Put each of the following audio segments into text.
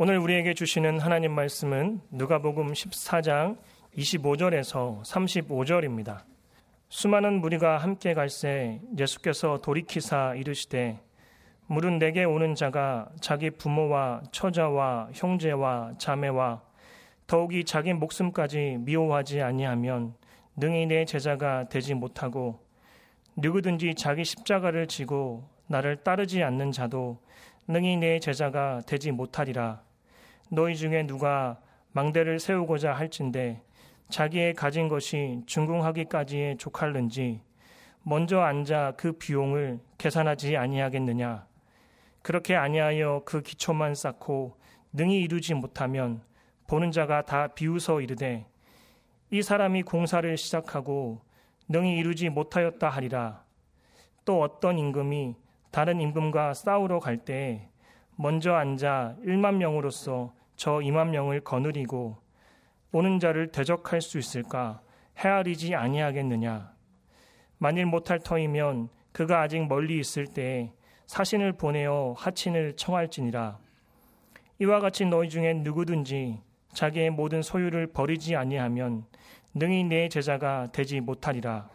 오늘 우리에게 주시는 하나님 말씀은 누가복음 14장 25절에서 35절입니다. 수많은 무리가 함께 갈새 예수께서 돌이키사 이르시되 물은 내게 오는 자가 자기 부모와 처자와 형제와 자매와 더욱이 자기 목숨까지 미워하지 아니하면 능히 내 제자가 되지 못하고 누구든지 자기 십자가를 지고 나를 따르지 않는 자도 능히 내 제자가 되지 못하리라. 너희 중에 누가 망대를 세우고자 할진대 자기의 가진 것이 중궁하기까지에 족할는지 먼저 앉아 그 비용을 계산하지 아니하겠느냐? 그렇게 아니하여 그 기초만 쌓고 능히 이루지 못하면 보는 자가 다 비웃어 이르되 이 사람이 공사를 시작하고 능히 이루지 못하였다 하리라. 또 어떤 임금이 다른 임금과 싸우러 갈 때에 먼저 앉아 1만 명으로서 저 2만 명을 거느리고 오는 자를 대적할 수 있을까? 헤아리지 아니하겠느냐? 만일 못할 터이면 그가 아직 멀리 있을 때에 사신을 보내어 하친을 청할지니라. 이와 같이 너희 중에 누구든지 자기의 모든 소유를 버리지 아니하면 능히 내 제자가 되지 못하리라.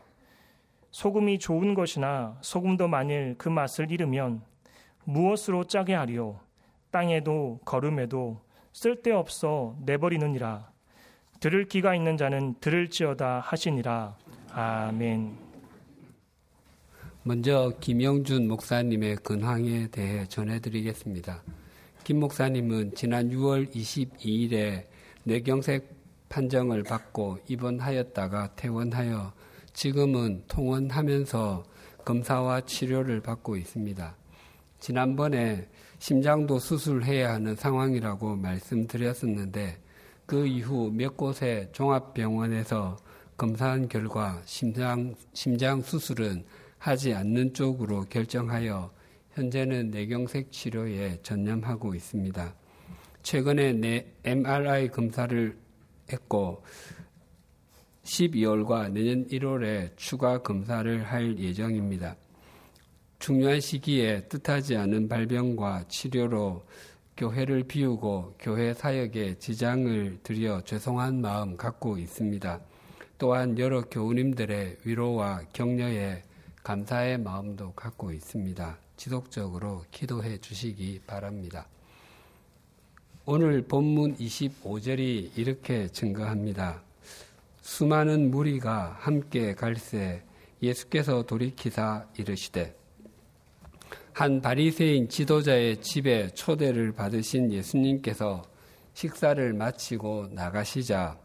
소금이 좋은 것이나 소금도 만일 그 맛을 잃으면 무엇으로 짜게 하리요? 땅에도 걸음에도 쓸데없어 내버리느니라. 들을 기가 있는 자는 들을지어다 하시니라. 아멘. 먼저 김영준 목사님의 근황에 대해 전해드리겠습니다. 김 목사님은 지난 6월 22일에 뇌경색 판정을 받고 입원하였다가 퇴원하여 지금은 통원하면서 검사와 치료를 받고 있습니다. 지난번에 심장도 수술해야 하는 상황이라고 말씀드렸었는데 그 이후 몇 곳의 종합병원에서 검사한 결과 심장, 심장 수술은 하지 않는 쪽으로 결정하여 현재는 뇌경색 치료에 전념하고 있습니다. 최근에 내 MRI 검사를 했고 12월과 내년 1월에 추가 검사를 할 예정입니다. 중요한 시기에 뜻하지 않은 발병과 치료로 교회를 비우고 교회 사역에 지장을 드려 죄송한 마음 갖고 있습니다. 또한 여러 교우님들의 위로와 격려에 감사의 마음도 갖고 있습니다. 지속적으로 기도해 주시기 바랍니다. 오늘 본문 25절이 이렇게 증거합니다. 수많은 무리가 함께 갈새 예수께서 돌이키사 이르시되 한 바리새인 지도자의 집에 초대를 받으신 예수님께서 식사를 마치고 나가시자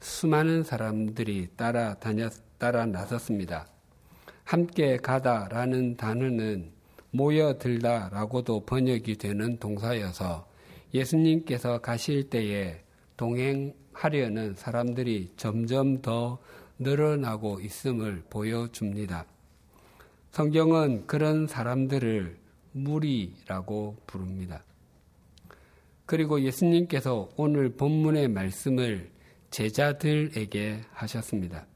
수많은 사람들이 따라 다녔, 따라 나섰습니다. 함께 가다라는 단어는 모여들다라고도 번역이 되는 동사여서 예수님께서 가실 때에 동행하려는 사람들이 점점 더 늘어나고 있음을 보여줍니다. 성경은 그런 사람들을 무리라고 부릅니다. 그리고 예수님께서 오늘 본문의 말씀을 제자들에게 하셨습니다.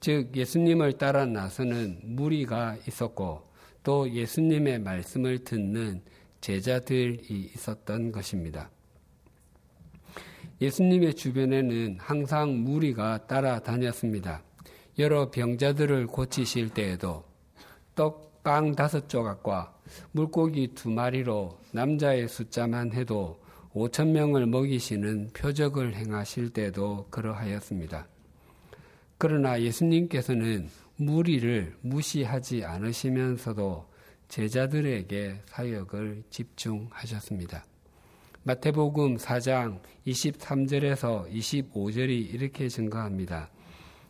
즉, 예수님을 따라 나서는 무리가 있었고 또 예수님의 말씀을 듣는 제자들이 있었던 것입니다. 예수님의 주변에는 항상 무리가 따라다녔습니다. 여러 병자들을 고치실 때에도 떡, 빵 다섯 조각과 물고기 두 마리로 남자의 숫자만 해도 5천 명을 먹이시는 표적을 행하실 때도 그러하였습니다. 그러나 예수님께서는 무리를 무시하지 않으시면서도 제자들에게 사역을 집중하셨습니다. 마태복음 4장 23절에서 25절이 이렇게 증가합니다.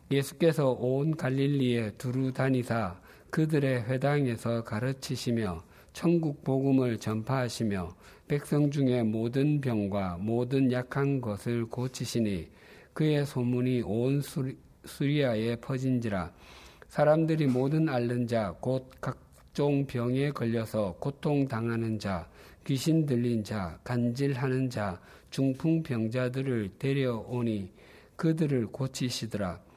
예수께서 온 갈릴리에 두루 다니사 그들의 회당에서 가르치시며 천국 복음을 전파하시며 백성 중에 모든 병과 모든 약한 것을 고치시니 그의 소문이 온 수리아에 퍼진지라 사람들이 모든 앓는 자 곧 각종 병에 걸려서 고통 당하는 자 귀신 들린 자 간질하는 자 중풍 병자들을 데려오니 그들을 고치시더라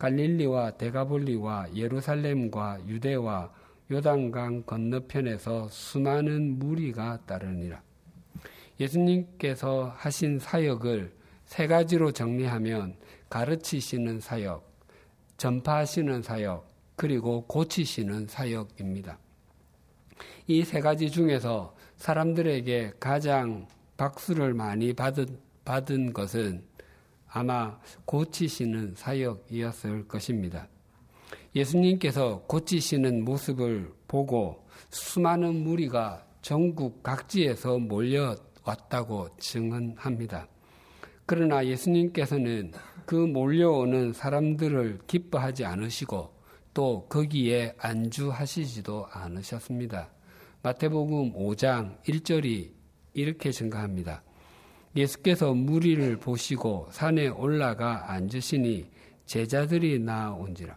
갈릴리와 데가볼리와 예루살렘과 유대와 요단강 건너편에서 수많은 무리가 따르니라. 예수님께서 하신 사역을 세 가지로 정리하면 가르치시는 사역, 전파하시는 사역, 그리고 고치시는 사역입니다. 이 세 가지 중에서 사람들에게 가장 박수를 많이 받은, 받은 것은 아마 고치시는 사역이었을 것입니다. 예수님께서 고치시는 모습을 보고 수많은 무리가 전국 각지에서 몰려왔다고 증언합니다. 그러나 예수님께서는 그 몰려오는 사람들을 기뻐하지 않으시고 또 거기에 안주하시지도 않으셨습니다. 마태복음 5장 1절이 이렇게 증가합니다. 예수께서 무리를 보시고 산에 올라가 앉으시니 제자들이 나온지라.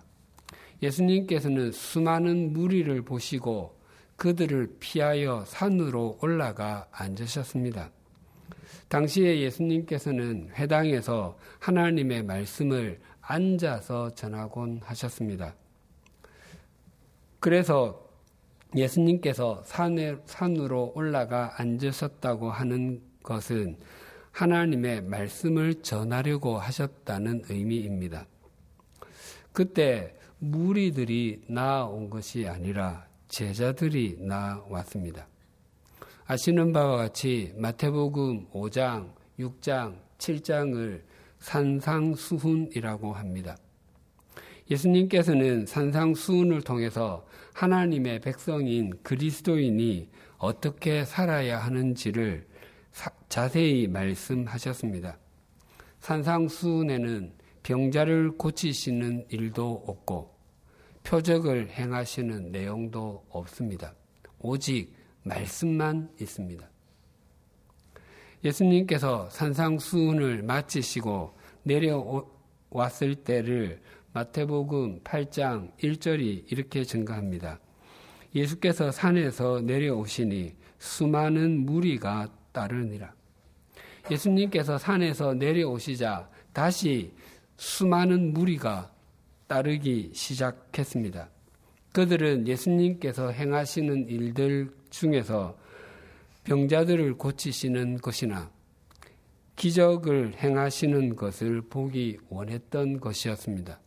예수님께서는 수많은 무리를 보시고 그들을 피하여 산으로 올라가 앉으셨습니다. 당시에 예수님께서는 회당에서 하나님의 말씀을 앉아서 전하곤 하셨습니다. 그래서 예수님께서 산에, 산으로 올라가 앉으셨다고 하는 것은 하나님의 말씀을 전하려고 하셨다는 의미입니다. 그때 무리들이 나온 것이 아니라 제자들이 나왔습니다. 아시는 바와 같이 마태복음 5장, 6장, 7장을 산상수훈이라고 합니다. 예수님께서는 산상수훈을 통해서 하나님의 백성인 그리스도인이 어떻게 살아야 하는지를 자세히 말씀하셨습니다. 산상수훈에는 병자를 고치시는 일도 없고 표적을 행하시는 내용도 없습니다. 오직 말씀만 있습니다. 예수님께서 산상수훈을 마치시고 내려왔을 때를 마태복음 8장 1절이 이렇게 증가합니다. 예수께서 산에서 내려오시니 수많은 무리가 따르니라. 예수님께서 산에서 내려오시자 다시 수많은 무리가 따르기 시작했습니다. 그들은 예수님께서 행하시는 일들 중에서 병자들을 고치시는 것이나 기적을 행하시는 것을 보기 원했던 것이었습니다.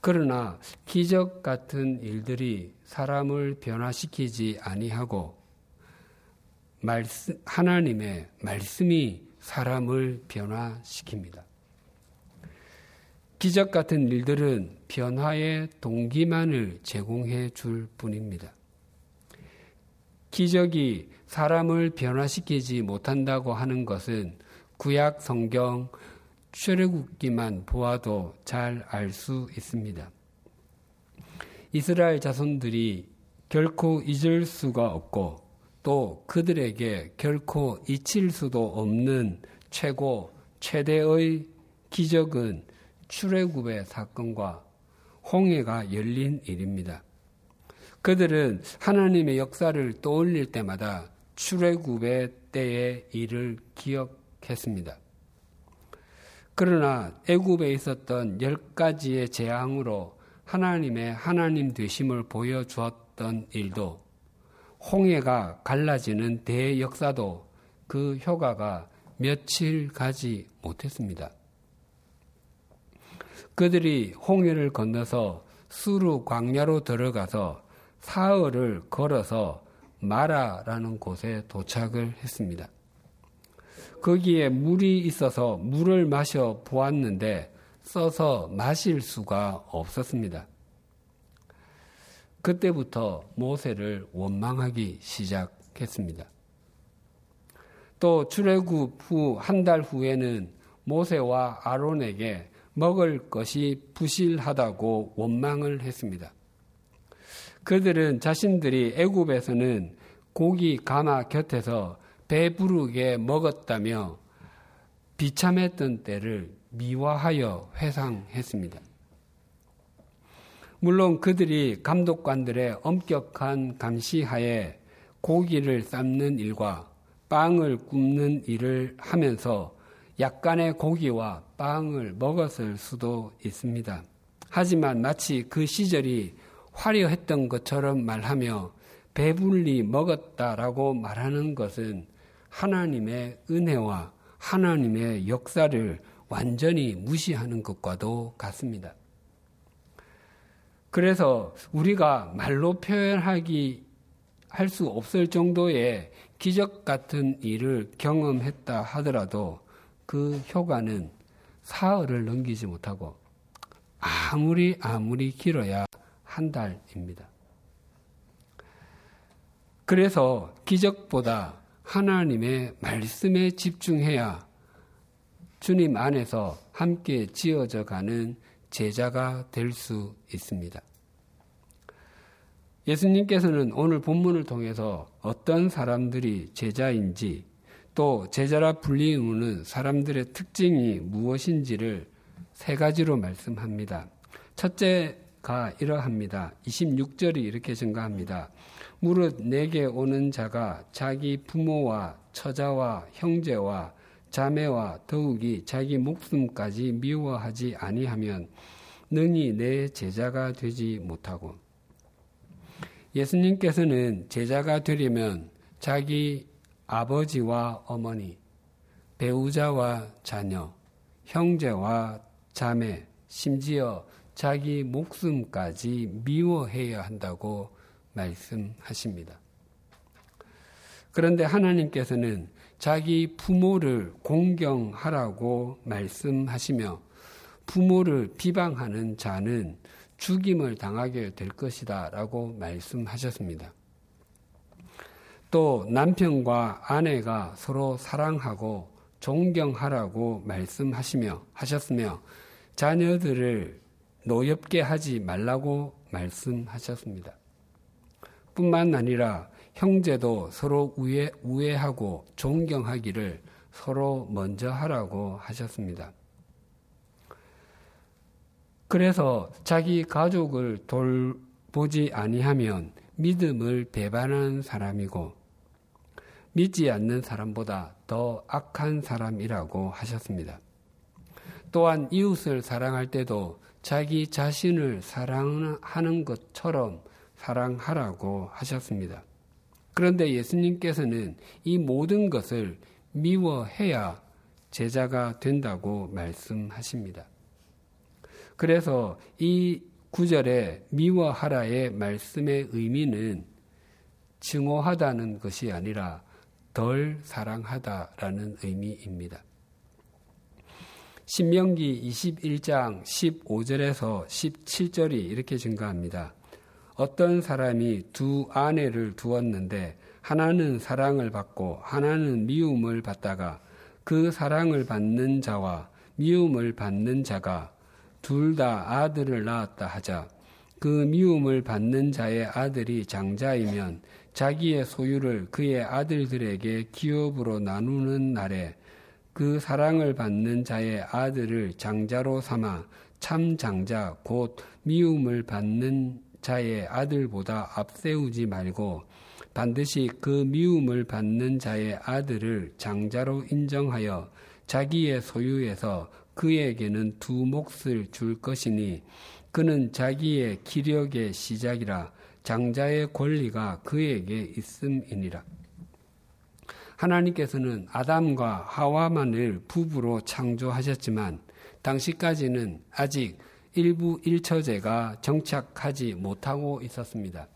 그러나 기적 같은 일들이 사람을 변화시키지 아니하고 말씀, 하나님의 말씀이 사람을 변화시킵니다. 기적 같은 일들은 변화의 동기만을 제공해 줄 뿐입니다. 기적이 사람을 변화시키지 못한다고 하는 것은 구약 성경 출애굽기만 보아도 잘 알 수 있습니다. 이스라엘 자손들이 결코 잊을 수가 없고 또 그들에게 결코 잊힐 수도 없는 최고 최대의 기적은 출애굽의 사건과 홍해가 열린 일입니다. 그들은 하나님의 역사를 떠올릴 때마다 출애굽의 때의 일을 기억했습니다. 그러나 애굽에 있었던 열 가지의 재앙으로 하나님의 하나님 되심을 보여주었던 일도 홍해가 갈라지는 대역사도 그 효과가 며칠 가지 못했습니다. 그들이 홍해를 건너서 수루 광야로 들어가서 사흘을 걸어서 마라라는 곳에 도착을 했습니다. 거기에 물이 있어서 물을 마셔 보았는데 써서 마실 수가 없었습니다. 그때부터 모세를 원망하기 시작했습니다. 또 출애굽 후 한 달 후에는 모세와 아론에게 먹을 것이 부실하다고 원망을 했습니다. 그들은 자신들이 애굽에서는 고기 가마 곁에서 배부르게 먹었다며 비참했던 때를 미화하여 회상했습니다. 물론 그들이 감독관들의 엄격한 감시하에 고기를 삶는 일과 빵을 굽는 일을 하면서 약간의 고기와 빵을 먹었을 수도 있습니다. 하지만 마치 그 시절이 화려했던 것처럼 말하며 배불리 먹었다라고 말하는 것은 하나님의 은혜와 하나님의 역사를 완전히 무시하는 것과도 같습니다. 그래서 우리가 말로 표현하기 할 수 없을 정도의 기적 같은 일을 경험했다 하더라도 그 효과는 사흘을 넘기지 못하고 아무리 아무리 길어야 한 달입니다. 그래서 기적보다 하나님의 말씀에 집중해야 주님 안에서 함께 지어져 가는 제자가 될 수 있습니다. 예수님께서는 오늘 본문을 통해서 어떤 사람들이 제자인지 또 제자라 불리우는 사람들의 특징이 무엇인지를 세 가지로 말씀합니다. 첫째가 이러합니다. 26절이 이렇게 증가합니다. 무릇 내게 오는 자가 자기 부모와 처자와 형제와 자매와 더욱이 자기 목숨까지 미워하지 아니하면 능히 내 제자가 되지 못하고 예수님께서는 제자가 되려면 자기 아버지와 어머니, 배우자와 자녀, 형제와 자매, 심지어 자기 목숨까지 미워해야 한다고 말씀하십니다. 그런데 하나님께서는 자기 부모를 공경하라고 말씀하시며 부모를 비방하는 자는 죽임을 당하게 될 것이다 라고 말씀하셨습니다. 또 남편과 아내가 서로 사랑하고 존경하라고 말씀하시며 하셨으며 자녀들을 노엽게 하지 말라고 말씀하셨습니다. 뿐만 아니라 형제도 서로 우애, 우애하고 존경하기를 서로 먼저 하라고 하셨습니다. 그래서 자기 가족을 돌보지 아니하면 믿음을 배반한 사람이고 믿지 않는 사람보다 더 악한 사람이라고 하셨습니다. 또한 이웃을 사랑할 때도 자기 자신을 사랑하는 것처럼 사랑하라고 하셨습니다. 그런데 예수님께서는 이 모든 것을 미워해야 제자가 된다고 말씀하십니다. 그래서 이 구절에 미워하라의 말씀의 의미는 증오하다는 것이 아니라 덜 사랑하다라는 의미입니다. 신명기 21장 15절에서 17절이 이렇게 증가합니다. 어떤 사람이 두 아내를 두었는데 하나는 사랑을 받고 하나는 미움을 받다가 그 사랑을 받는 자와 미움을 받는 자가 둘 다 아들을 낳았다 하자 그 미움을 받는 자의 아들이 장자이면 자기의 소유를 그의 아들들에게 기업으로 나누는 날에 그 사랑을 받는 자의 아들을 장자로 삼아 참 장자 곧 미움을 받는 자의 아들보다 앞세우지 말고 반드시 그 미움을 받는 자의 아들을 장자로 인정하여 자기의 소유에서 그에게는 두 몫을 줄 것이니 그는 자기의 기력의 시작이라 장자의 권리가 그에게 있음이니라. 하나님께서는 아담과 하와만을 부부로 창조하셨지만 당시까지는 아직 일부 일처제가 정착하지 못하고 있었습니다.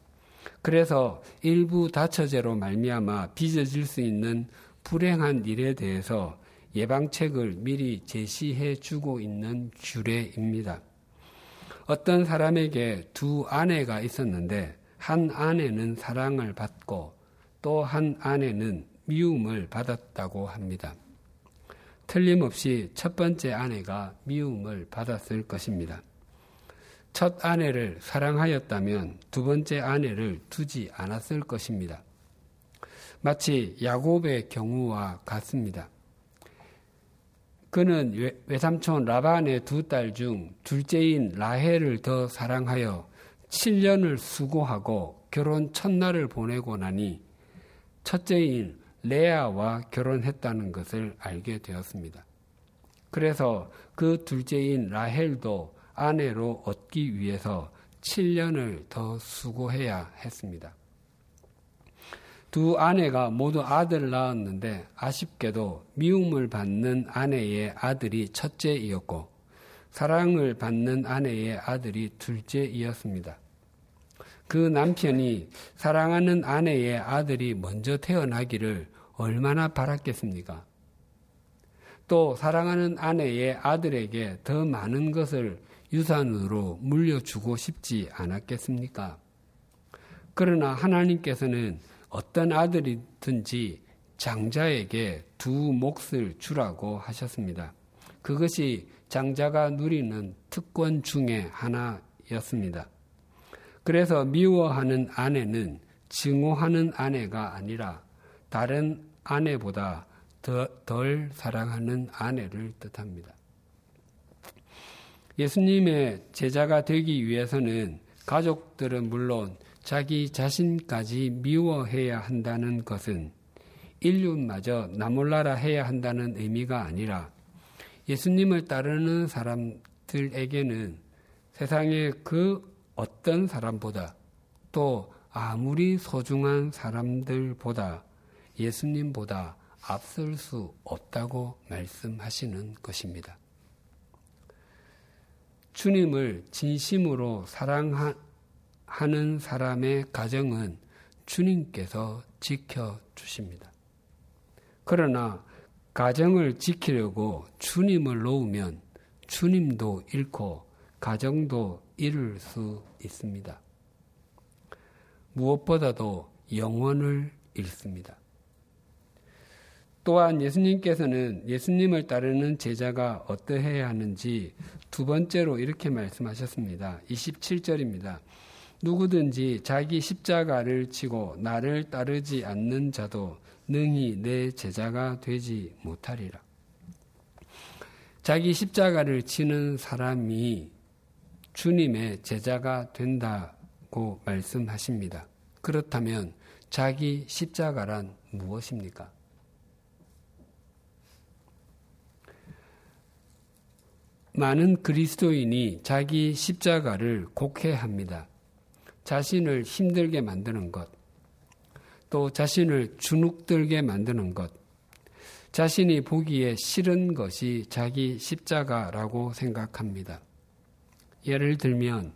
그래서 일부 다처제로 말미암아 빚어질 수 있는 불행한 일에 대해서 예방책을 미리 제시해 주고 있는 규례입니다. 어떤 사람에게 두 아내가 있었는데 한 아내는 사랑을 받고 또 한 아내는 미움을 받았다고 합니다. 틀림없이 첫 번째 아내가 미움을 받았을 것입니다. 첫 아내를 사랑하였다면 두 번째 아내를 두지 않았을 것입니다. 마치 야곱의 경우와 같습니다. 그는 외삼촌 라반의 두 딸 중 둘째인 라헬을 더 사랑하여 7년을 수고하고 결혼 첫날을 보내고 나니 첫째인 레아와 결혼했다는 것을 알게 되었습니다. 그래서 그 둘째인 라헬도 아내로 얻기 위해서 7년을 더 수고해야 했습니다. 두 아내가 모두 아들을 낳았는데 아쉽게도 미움을 받는 아내의 아들이 첫째이었고 사랑을 받는 아내의 아들이 둘째이었습니다. 그 남편이 사랑하는 아내의 아들이 먼저 태어나기를 얼마나 바랐겠습니까? 또 사랑하는 아내의 아들에게 더 많은 것을 유산으로 물려주고 싶지 않았겠습니까? 그러나 하나님께서는 어떤 아들이든지 장자에게 두 몫을 주라고 하셨습니다. 그것이 장자가 누리는 특권 중의 하나였습니다. 그래서 미워하는 아내는 증오하는 아내가 아니라 다른 아내보다 더, 덜 사랑하는 아내를 뜻합니다. 예수님의 제자가 되기 위해서는 가족들은 물론 자기 자신까지 미워해야 한다는 것은 인류마저 나몰라라 해야 한다는 의미가 아니라 예수님을 따르는 사람들에게는 세상의 그 어떤 사람보다 또 아무리 소중한 사람들보다 예수님보다 앞설 수 없다고 말씀하시는 것입니다. 주님을 진심으로 사랑하 는 사람의 가정은 주님께서 지켜주십니다. 그러나 가정을 지키려고 주님을 놓으면 주님도 잃고 가정도 잃을 수 있습니다. 무엇보다도 영혼을 잃습니다. 또한 예수님께서는 예수님을 따르는 제자가 어떠해야 하는지 두 번째로 이렇게 말씀하셨습니다. 27절입니다. 누구든지 자기 십자가를 지고 나를 따르지 않는 자도 능히 내 제자가 되지 못하리라. 자기 십자가를 지는 사람이 주님의 제자가 된다고 말씀하십니다. 그렇다면 자기 십자가란 무엇입니까? 많은 그리스도인이 자기 십자가를 곡해합니다. 자신을 힘들게 만드는 것, 또 자신을 주눅들게 만드는 것, 자신이 보기에 싫은 것이 자기 십자가라고 생각합니다. 예를 들면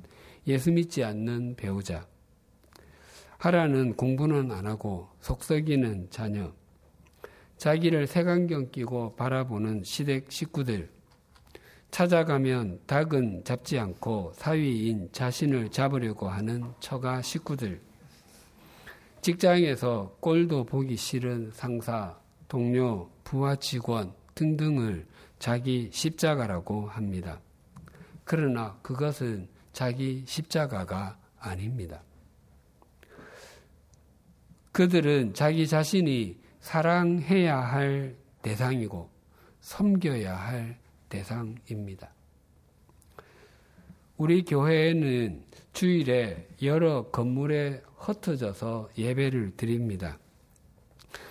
예수 믿지 않는 배우자, 하라는 공부는 안 하고 속썩이는 자녀, 자기를 색안경 끼고 바라보는 시댁 식구들, 찾아가면 닭은 잡지 않고 사위인 자신을 잡으려고 하는 처가 식구들, 직장에서 꼴도 보기 싫은 상사, 동료, 부하 직원 등등을 자기 십자가라고 합니다. 그러나 그것은 자기 십자가가 아닙니다. 그들은 자기 자신이 사랑해야 할 대상이고 섬겨야 할 대상입니다. 우리 교회에는 주일에 여러 건물에 흩어져서 예배를 드립니다.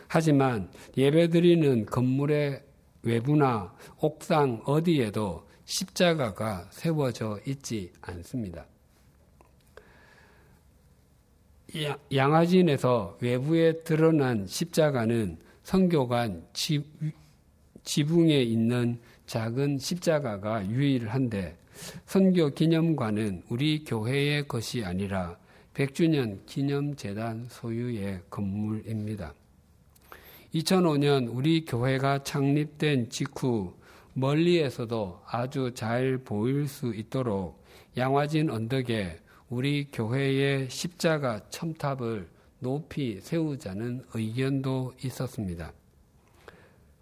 하지만 예배 드리는 건물의 외부나 옥상 어디에도 십자가가 세워져 있지 않습니다. 양화진에서 외부에 드러난 십자가는 성교관 지붕에 있는 작은 십자가가 유일한데 선교 기념관은 우리 교회의 것이 아니라 100주년 기념재단 소유의 건물입니다. 2005년 우리 교회가 창립된 직후 멀리에서도 아주 잘 보일 수 있도록 양화진 언덕에 우리 교회의 십자가 첨탑을 높이 세우자는 의견도 있었습니다.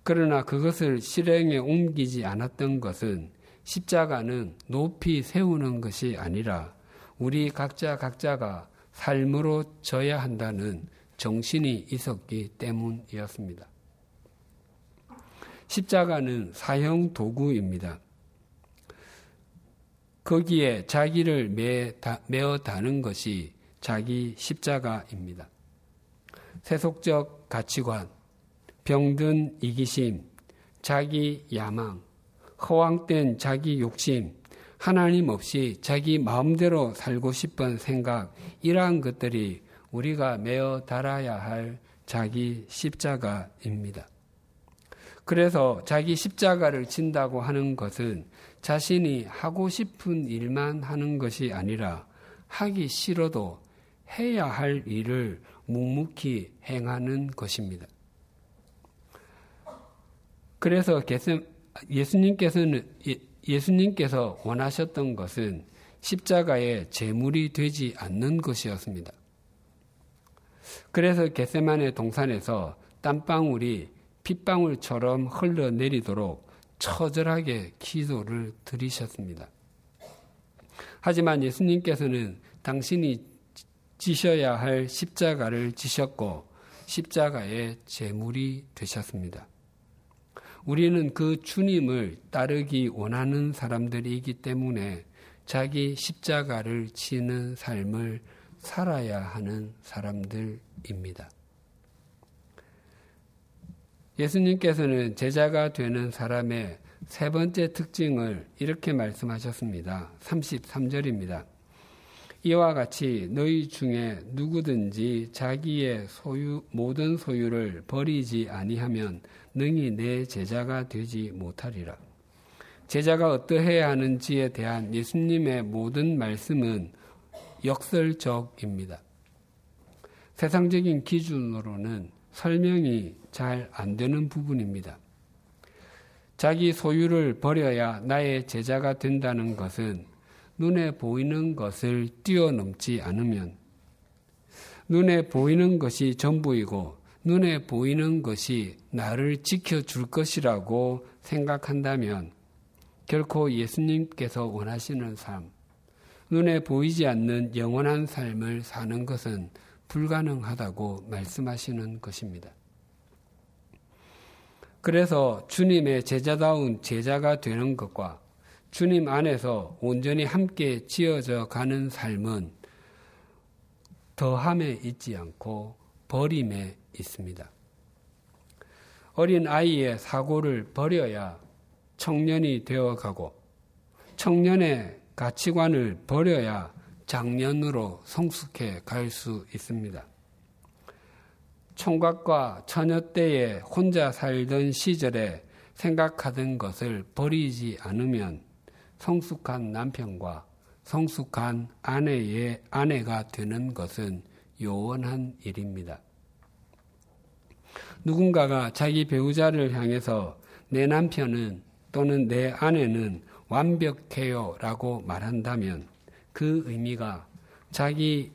그러나 그것을 실행에 옮기지 않았던 것은 십자가는 높이 세우는 것이 아니라 우리 각자 각자가 삶으로 져야 한다는 정신이 있었기 때문이었습니다. 십자가는 사형 도구입니다. 거기에 자기를 매, 다, 메어 다는 것이 자기 십자가입니다. 세속적 가치관, 병든 이기심, 자기 야망, 허황된 자기 욕심, 하나님 없이 자기 마음대로 살고 싶은 생각, 이러한 것들이 우리가 메어 달아야 할 자기 십자가입니다. 그래서 자기 십자가를 진다고 하는 것은 자신이 하고 싶은 일만 하는 것이 아니라 하기 싫어도 해야 할 일을 묵묵히 행하는 것입니다. 그래서 예수님께서는 예수님께서 원하셨던 것은 십자가의 제물이 되지 않는 것이었습니다. 그래서 겟세만의 동산에서 땀방울이 핏방울처럼 흘러내리도록 처절하게 기도를 드리셨습니다. 하지만 예수님께서는 당신이 지셔야 할 십자가를 지셨고 십자가의 제물이 되셨습니다. 우리는 그 주님을 따르기 원하는 사람들이기 때문에 자기 십자가를 지는 삶을 살아야 하는 사람들입니다. 예수님께서는 제자가 되는 사람의 세 번째 특징을 이렇게 말씀하셨습니다. 33절입니다. 이와 같이 너희 중에 누구든지 자기의 소유 모든 소유를 버리지 아니하면 능히 내 제자가 되지 못하리라. 제자가 어떠해야 하는지에 대한 예수님의 모든 말씀은 역설적입니다. 세상적인 기준으로는 설명이 잘 안 되는 부분입니다. 자기 소유를 버려야 나의 제자가 된다는 것은 눈에 보이는 것을 뛰어넘지 않으면 눈에 보이는 것이 전부이고 눈에 보이는 것이 나를 지켜줄 것이라고 생각한다면 결코 예수님께서 원하시는 삶, 눈에 보이지 않는 영원한 삶을 사는 것은 불가능하다고 말씀하시는 것입니다. 그래서 주님의 제자다운 제자가 되는 것과 주님 안에서 온전히 함께 지어져 가는 삶은 더함에 있지 않고 버림에 있습니다. 어린 아이의 사고를 버려야 청년이 되어 가고 청년의 가치관을 버려야 장년으로 성숙해 갈 수 있습니다. 총각과 처녀 때에 혼자 살던 시절에 생각하던 것을 버리지 않으면 성숙한 남편과 성숙한 아내의 아내가 되는 것은 요원한 일입니다. 누군가가 자기 배우자를 향해서 내 남편은 또는 내 아내는 완벽해요 라고 말한다면 그 의미가 자기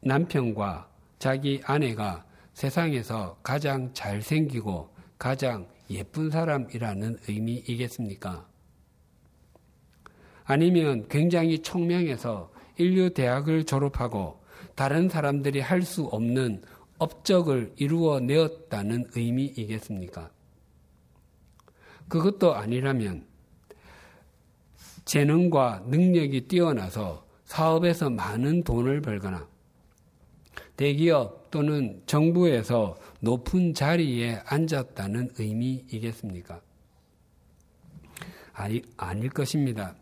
남편과 자기 아내가 세상에서 가장 잘생기고 가장 예쁜 사람이라는 의미이겠습니까? 아니면 굉장히 총명해서 인류 대학을 졸업하고 다른 사람들이 할 수 없는 업적을 이루어 내었다는 의미이겠습니까? 그것도 아니라면 재능과 능력이 뛰어나서 사업에서 많은 돈을 벌거나 대기업 또는 정부에서 높은 자리에 앉았다는 의미이겠습니까? 아니, 아닐 것입니다.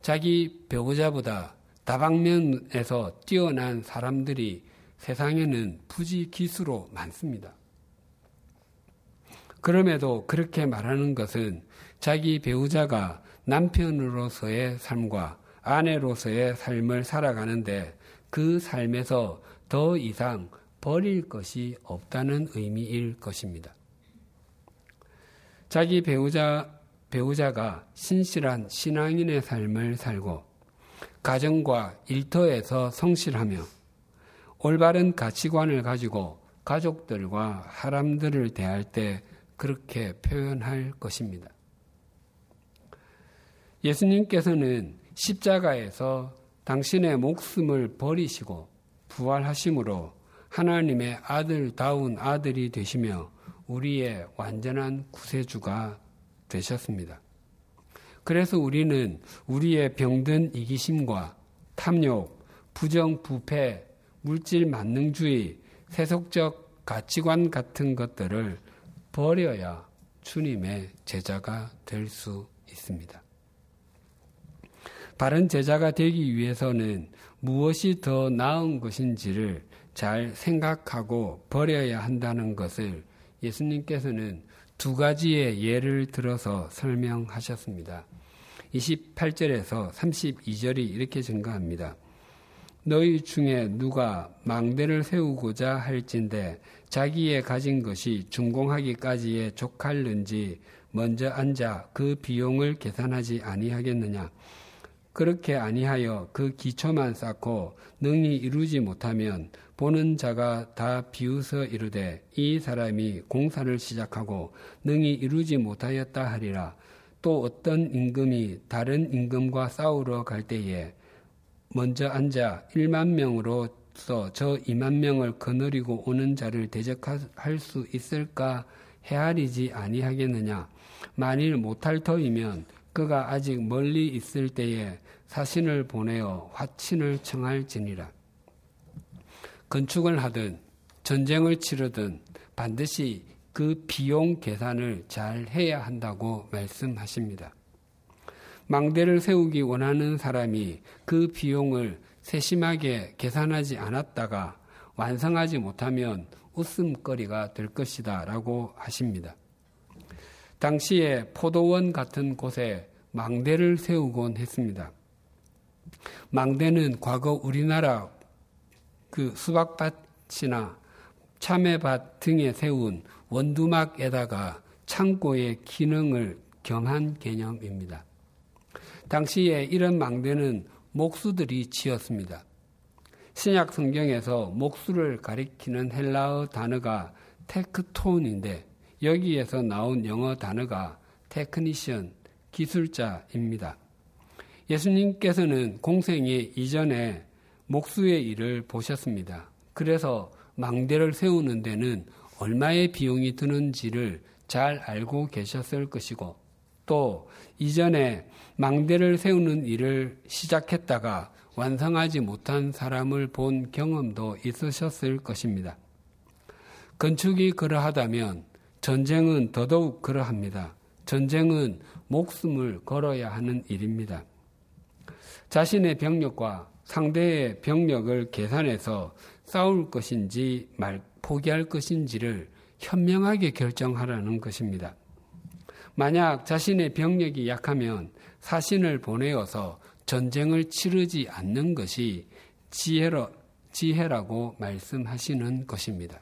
자기 배우자보다 다방면에서 뛰어난 사람들이 세상에는 부지 기수로 많습니다. 그럼에도 그렇게 말하는 것은 자기 배우자가 남편으로서의 삶과 아내로서의 삶을 살아가는데 그 삶에서 더 이상 버릴 것이 없다는 의미일 것입니다. 자기 배우자, 배우자가 신실한 신앙인의 삶을 살고 가정과 일터에서 성실하며 올바른 가치관을 가지고 가족들과 사람들을 대할 때 그렇게 표현할 것입니다. 예수님께서는 십자가에서 당신의 목숨을 버리시고 부활하심으로 하나님의 아들다운 아들이 되시며 우리의 완전한 구세주가 되셨습니다. 그래서 우리는 우리의 병든 이기심과 탐욕, 부정, 부패, 물질 만능주의, 세속적 가치관 같은 것들을 버려야 주님의 제자가 될 수 있습니다. 바른 제자가 되기 위해서는 무엇이 더 나은 것인지를 잘 생각하고 버려야 한다는 것을 예수님께서는 두 가지의 예를 들어서 설명하셨습니다. 28절에서 32절이 이렇게 증가합니다. 너희 중에 누가 망대를 세우고자 할진대 자기의 가진 것이 준공하기까지에 족할는지 먼저 앉아 그 비용을 계산하지 아니하겠느냐 그렇게 아니하여 그 기초만 쌓고 능히 이루지 못하면 보는 자가 다 비웃어 이르되 이 사람이 공사를 시작하고 능히 이루지 못하였다 하리라. 또 어떤 임금이 다른 임금과 싸우러 갈 때에 먼저 앉아 1만 명으로서 저 2만 명을 거느리고 오는 자를 대적할 수 있을까 헤아리지 아니하겠느냐? 만일 못할 터이면 그가 아직 멀리 있을 때에 사신을 보내어 화친을 청할지니라. 건축을 하든 전쟁을 치르든 반드시 그 비용 계산을 잘 해야 한다고 말씀하십니다. 망대를 세우기 원하는 사람이 그 비용을 세심하게 계산하지 않았다가 완성하지 못하면 웃음거리가 될 것이다 라고 하십니다. 당시에 포도원 같은 곳에 망대를 세우곤 했습니다. 망대는 과거 우리나라 그 수박밭이나 참외밭 등에 세운 원두막에다가 창고의 기능을 겸한 개념입니다. 당시에 이런 망대는 목수들이 지었습니다. 신약 성경에서 목수를 가리키는 헬라어 단어가 τέκτων인데 여기에서 나온 영어 단어가 technician, 기술자입니다. 예수님께서는 공생애 이전에 목수의 일을 보셨습니다. 그래서 망대를 세우는 데는 얼마의 비용이 드는지를 잘 알고 계셨을 것이고 또 이전에 망대를 세우는 일을 시작했다가 완성하지 못한 사람을 본 경험도 있으셨을 것입니다. 건축이 그러하다면 전쟁은 더더욱 그러합니다. 전쟁은 목숨을 걸어야 하는 일입니다. 자신의 병력과 상대의 병력을 계산해서 싸울 것인지 말, 포기할 것인지를 현명하게 결정하라는 것입니다. 만약 자신의 병력이 약하면 사신을 보내어서 전쟁을 치르지 않는 것이 지혜로, 지혜라고 말씀하시는 것입니다.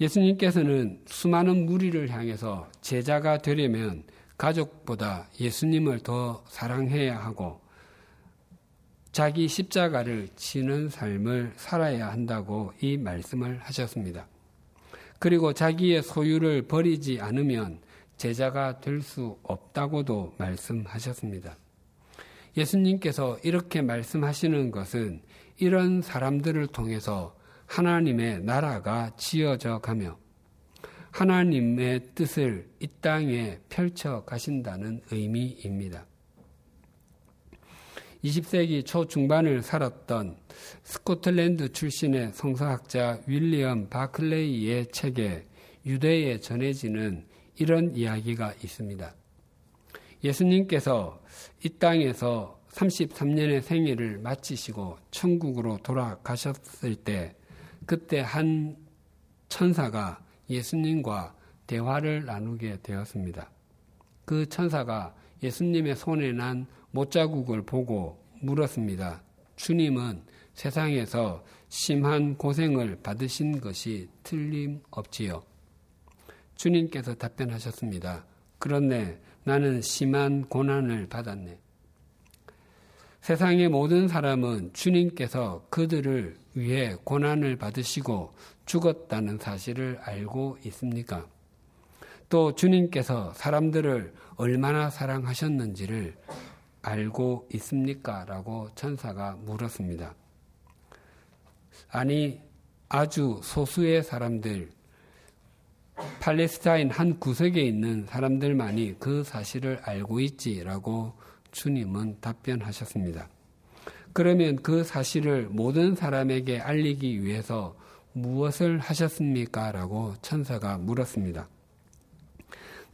예수님께서는 수많은 무리를 향해서 제자가 되려면 가족보다 예수님을 더 사랑해야 하고 자기 십자가를 지는 삶을 살아야 한다고 이 말씀을 하셨습니다. 그리고 자기의 소유를 버리지 않으면 제자가 될 수 없다고도 말씀하셨습니다. 예수님께서 이렇게 말씀하시는 것은 이런 사람들을 통해서 하나님의 나라가 지어져 가며 하나님의 뜻을 이 땅에 펼쳐 가신다는 의미입니다. 20세기 초중반을 살았던 스코틀랜드 출신의 성서학자 윌리엄 바클레이의 책에 유대에 전해지는 이런 이야기가 있습니다. 예수님께서 이 땅에서 33년의 생애를 마치시고 천국으로 돌아가셨을 때 그때 한 천사가 예수님과 대화를 나누게 되었습니다. 그 천사가 예수님의 손에 난 못자국을 보고 물었습니다. 주님은 세상에서 심한 고생을 받으신 것이 틀림없지요. 주님께서 답변하셨습니다. 그런데 나는 심한 고난을 받았네. 세상의 모든 사람은 주님께서 그들을 위해 고난을 받으시고 죽었다는 사실을 알고 있습니까? 또 주님께서 사람들을 얼마나 사랑하셨는지를 알고 있습니까? 라고 천사가 물었습니다. 아니, 아주 소수의 사람들, 팔레스타인 한 구석에 있는 사람들만이 그 사실을 알고 있지라고 주님은 답변하셨습니다. 그러면 그 사실을 모든 사람에게 알리기 위해서 무엇을 하셨습니까? 라고 천사가 물었습니다.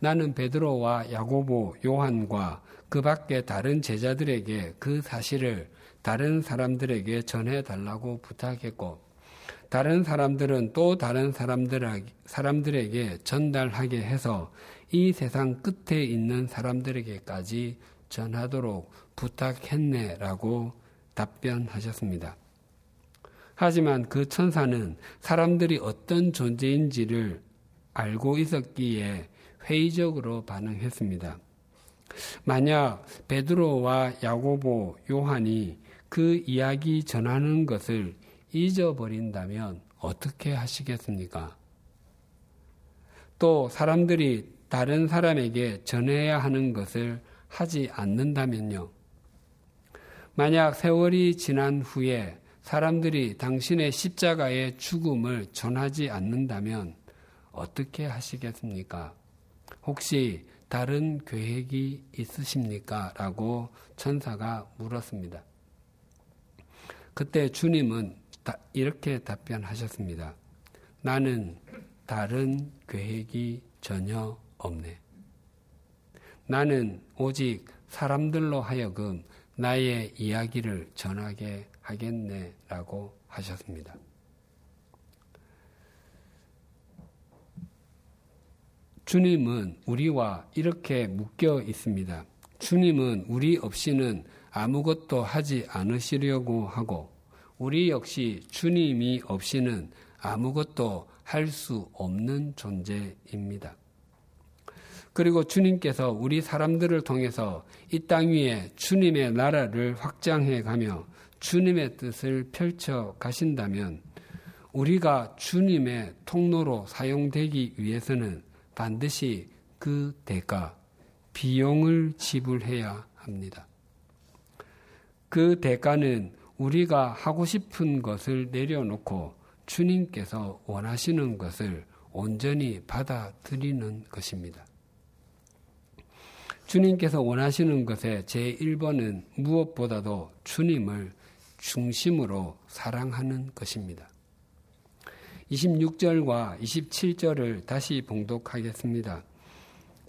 나는 베드로와 야고보, 요한과 그 밖에 다른 제자들에게 그 사실을 다른 사람들에게 전해 달라고 부탁했고 다른 사람들은 또 다른 사람들에게 전달하게 해서 이 세상 끝에 있는 사람들에게까지 전하도록 부탁했네라고 답변하셨습니다. 하지만 그 천사는 사람들이 어떤 존재인지를 알고 있었기에 회의적으로 반응했습니다. 만약 베드로와 야고보, 요한이 그 이야기 전하는 것을 잊어버린다면 어떻게 하시겠습니까? 또 사람들이 다른 사람에게 전해야 하는 것을 하지 않는다면요. 만약 세월이 지난 후에 사람들이 당신의 십자가의 죽음을 전하지 않는다면 어떻게 하시겠습니까? 혹시 다른 계획이 있으십니까? 라고 천사가 물었습니다. 그때 주님은 이렇게 답변하셨습니다. 나는 다른 계획이 전혀 없네. 나는 오직 사람들로 하여금 나의 이야기를 전하게 하겠네. 라고 하셨습니다. 주님은 우리와 이렇게 묶여 있습니다. 주님은 우리 없이는 아무것도 하지 않으시려고 하고 우리 역시 주님이 없이는 아무것도 할 수 없는 존재입니다. 그리고 주님께서 우리 사람들을 통해서 이 땅 위에 주님의 나라를 확장해 가며 주님의 뜻을 펼쳐 가신다면 우리가 주님의 통로로 사용되기 위해서는 반드시 그 대가, 비용을 지불해야 합니다. 그 대가는 우리가 하고 싶은 것을 내려놓고 주님께서 원하시는 것을 온전히 받아들이는 것입니다. 주님께서 원하시는 것의 제1번은 무엇보다도 주님을 중심으로 사랑하는 것입니다. 26절과 27절을 다시 봉독하겠습니다.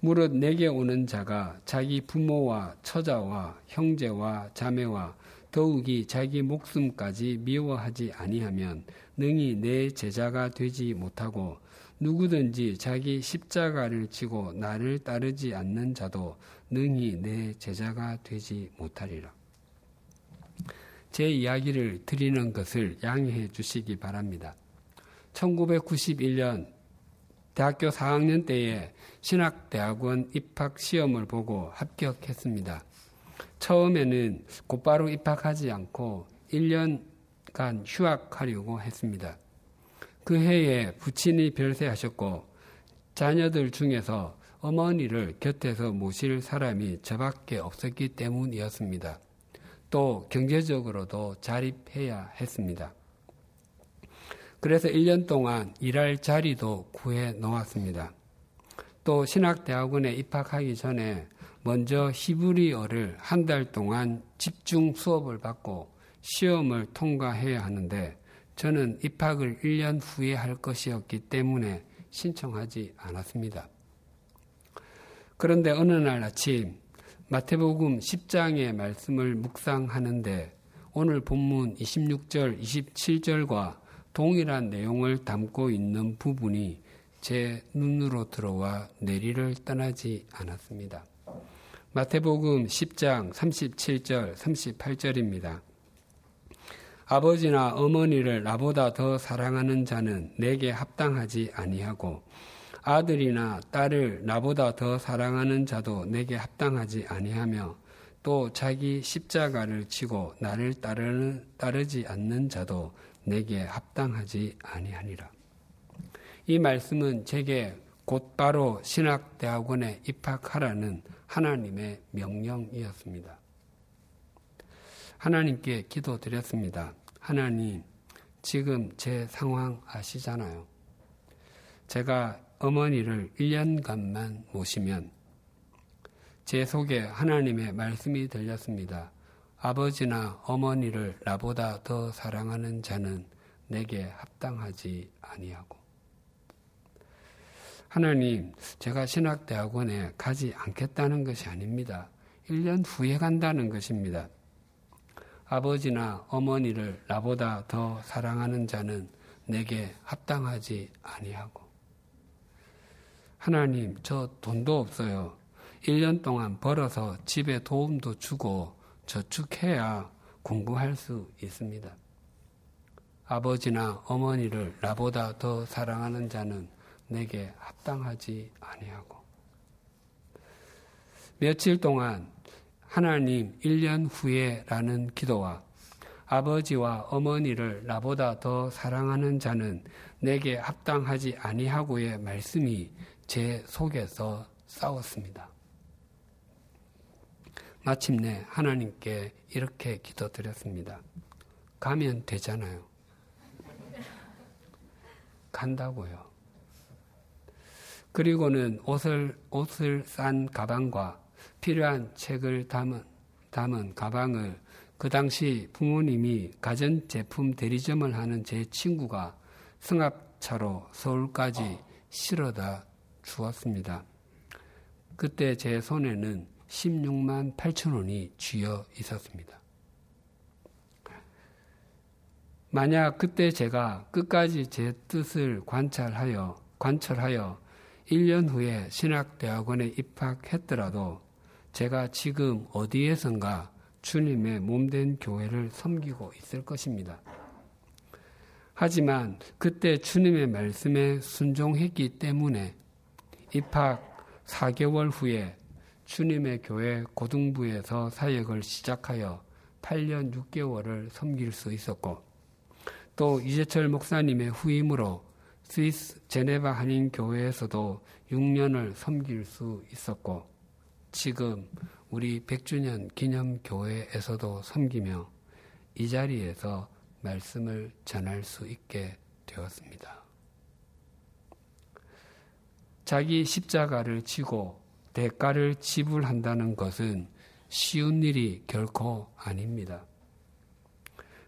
무릇 내게 오는 자가 자기 부모와 처자와 형제와 자매와 더욱이 자기 목숨까지 미워하지 아니하면 능히 내 제자가 되지 못하고 누구든지 자기 십자가를 지고 나를 따르지 않는 자도 능히 내 제자가 되지 못하리라. 제 이야기를 드리는 것을 양해해 주시기 바랍니다. 1991년 대학교 4학년 때에 신학대학원 입학 시험을 보고 합격했습니다. 처음에는 곧바로 입학하지 않고 1년간 휴학하려고 했습니다. 그 해에 부친이 별세하셨고 자녀들 중에서 어머니를 곁에서 모실 사람이 저밖에 없었기 때문이었습니다. 또 경제적으로도 자립해야 했습니다. 그래서 1년 동안 일할 자리도 구해 놓았습니다. 또 신학대학원에 입학하기 전에 먼저 히브리어를 한 달 동안 집중 수업을 받고 시험을 통과해야 하는데 저는 입학을 1년 후에 할 것이었기 때문에 신청하지 않았습니다. 그런데 어느 날 아침 마태복음 10장의 말씀을 묵상하는데 오늘 본문 26절, 27절과 동일한 내용을 담고 있는 부분이 제 눈으로 들어와 내리를 떠나지 않았습니다. 마태복음 10장 37절, 38절입니다. 아버지나 어머니를 나보다 더 사랑하는 자는 내게 합당하지 아니하고 아들이나 딸을 나보다 더 사랑하는 자도 내게 합당하지 아니하며 또 자기 십자가를 치고 나를 따르는, 따르지 않는 자도 내게 합당하지 아니하니라. 이 말씀은 제게 곧바로 신학대학원에 입학하라는 하나님의 명령이었습니다. 하나님께 기도드렸습니다. 하나님, 지금 제 상황 아시잖아요. 제가 어머니를 1년간만 모시면 제 속에 하나님의 말씀이 들렸습니다. 아버지나 어머니를 나보다 더 사랑하는 자는 내게 합당하지 아니하고. 하나님, 제가 신학대학원에 가지 않겠다는 것이 아닙니다. 1년 후에 간다는 것입니다. 아버지나 어머니를 나보다 더 사랑하는 자는 내게 합당하지 아니하고. 하나님, 저 돈도 없어요. 1년 동안 벌어서 집에 도움도 주고 저축해야 공부할 수 있습니다. 아버지나 어머니를 나보다 더 사랑하는 자는 내게 합당하지 아니하고. 며칠 동안 하나님 1년 후에라는 기도와 아버지와 어머니를 나보다 더 사랑하는 자는 내게 합당하지 아니하고의 말씀이 제 속에서 싸웠습니다. 마침내 하나님께 이렇게 기도드렸습니다. 가면 되잖아요. 간다고요. 그리고는 옷을, 옷을 싼 가방과 필요한 책을 담은, 담은 가방을 그 당시 부모님이 가전제품 대리점을 하는 제 친구가 승합차로 서울까지 실어다 주었습니다. 그때 제 손에는 16만 8천 원이 쥐어 있었습니다. 만약 그때 제가 끝까지 제 뜻을 관찰하여 관철하여 1년 후에 신학대학원에 입학했더라도 제가 지금 어디에선가 주님의 몸된 교회를 섬기고 있을 것입니다. 하지만 그때 주님의 말씀에 순종했기 때문에 입학 4개월 후에 주님의 교회 고등부에서 사역을 시작하여 8년 6개월을 섬길 수 있었고 또 이재철 목사님의 후임으로 스위스 제네바 한인 교회에서도 6년을 섬길 수 있었고 지금 우리 100주년 기념 교회에서도 섬기며 이 자리에서 말씀을 전할 수 있게 되었습니다. 자기 십자가를 지고 대가를 지불한다는 것은 쉬운 일이 결코 아닙니다.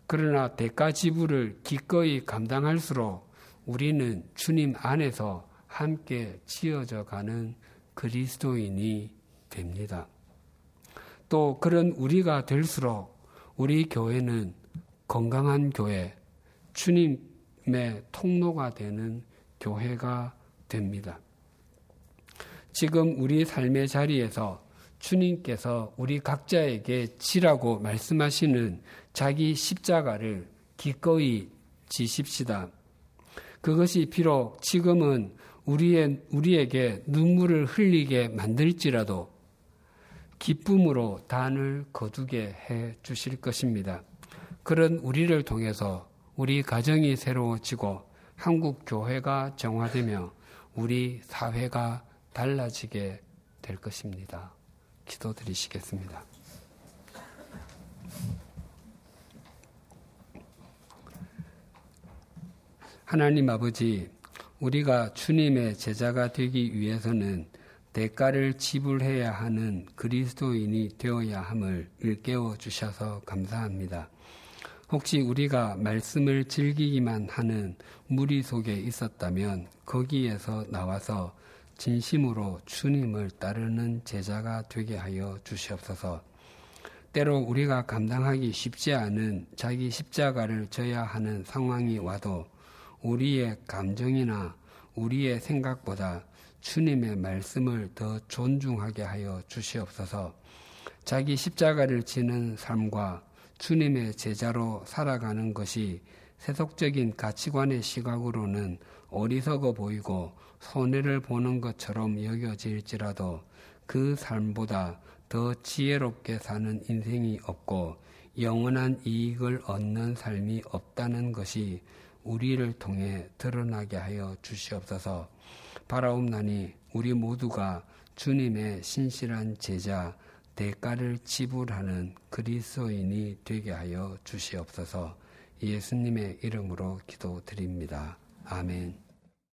그러나 대가 지불을 기꺼이 감당할수록 우리는 주님 안에서 함께 지어져 가는 그리스도인이 됩니다. 또 그런 우리가 될수록 우리 교회는 건강한 교회, 주님의 통로가 되는 교회가 됩니다. 지금 우리 삶의 자리에서 주님께서 우리 각자에게 지라고 말씀하시는 자기 십자가를 기꺼이 지십시다. 그것이 비록 지금은 우리의, 우리에게 눈물을 흘리게 만들지라도 기쁨으로 단을 거두게 해 주실 것입니다. 그런 우리를 통해서 우리 가정이 새로워지고 한국 교회가 정화되며 우리 사회가 달라지게 될 것입니다. 기도 드리시겠습니다. 하나님 아버지, 우리가 주님의 제자가 되기 위해서는 대가를 지불해야 하는 그리스도인이 되어야 함을 일깨워 주셔서 감사합니다. 혹시 우리가 말씀을 즐기기만 하는 무리 속에 있었다면 거기에서 나와서 진심으로 주님을 따르는 제자가 되게 하여 주시옵소서. 때로 우리가 감당하기 쉽지 않은 자기 십자가를 져야 하는 상황이 와도 우리의 감정이나 우리의 생각보다 주님의 말씀을 더 존중하게 하여 주시옵소서. 자기 십자가를 지는 삶과 주님의 제자로 살아가는 것이 세속적인 가치관의 시각으로는 어리석어 보이고 손해를 보는 것처럼 여겨질지라도 그 삶보다 더 지혜롭게 사는 인생이 없고 영원한 이익을 얻는 삶이 없다는 것이 우리를 통해 드러나게 하여 주시옵소서. 바라옵나니 우리 모두가 주님의 신실한 제자 대가를 지불하는 그리스도인이 되게 하여 주시옵소서. 예수님의 이름으로 기도드립니다. 아멘.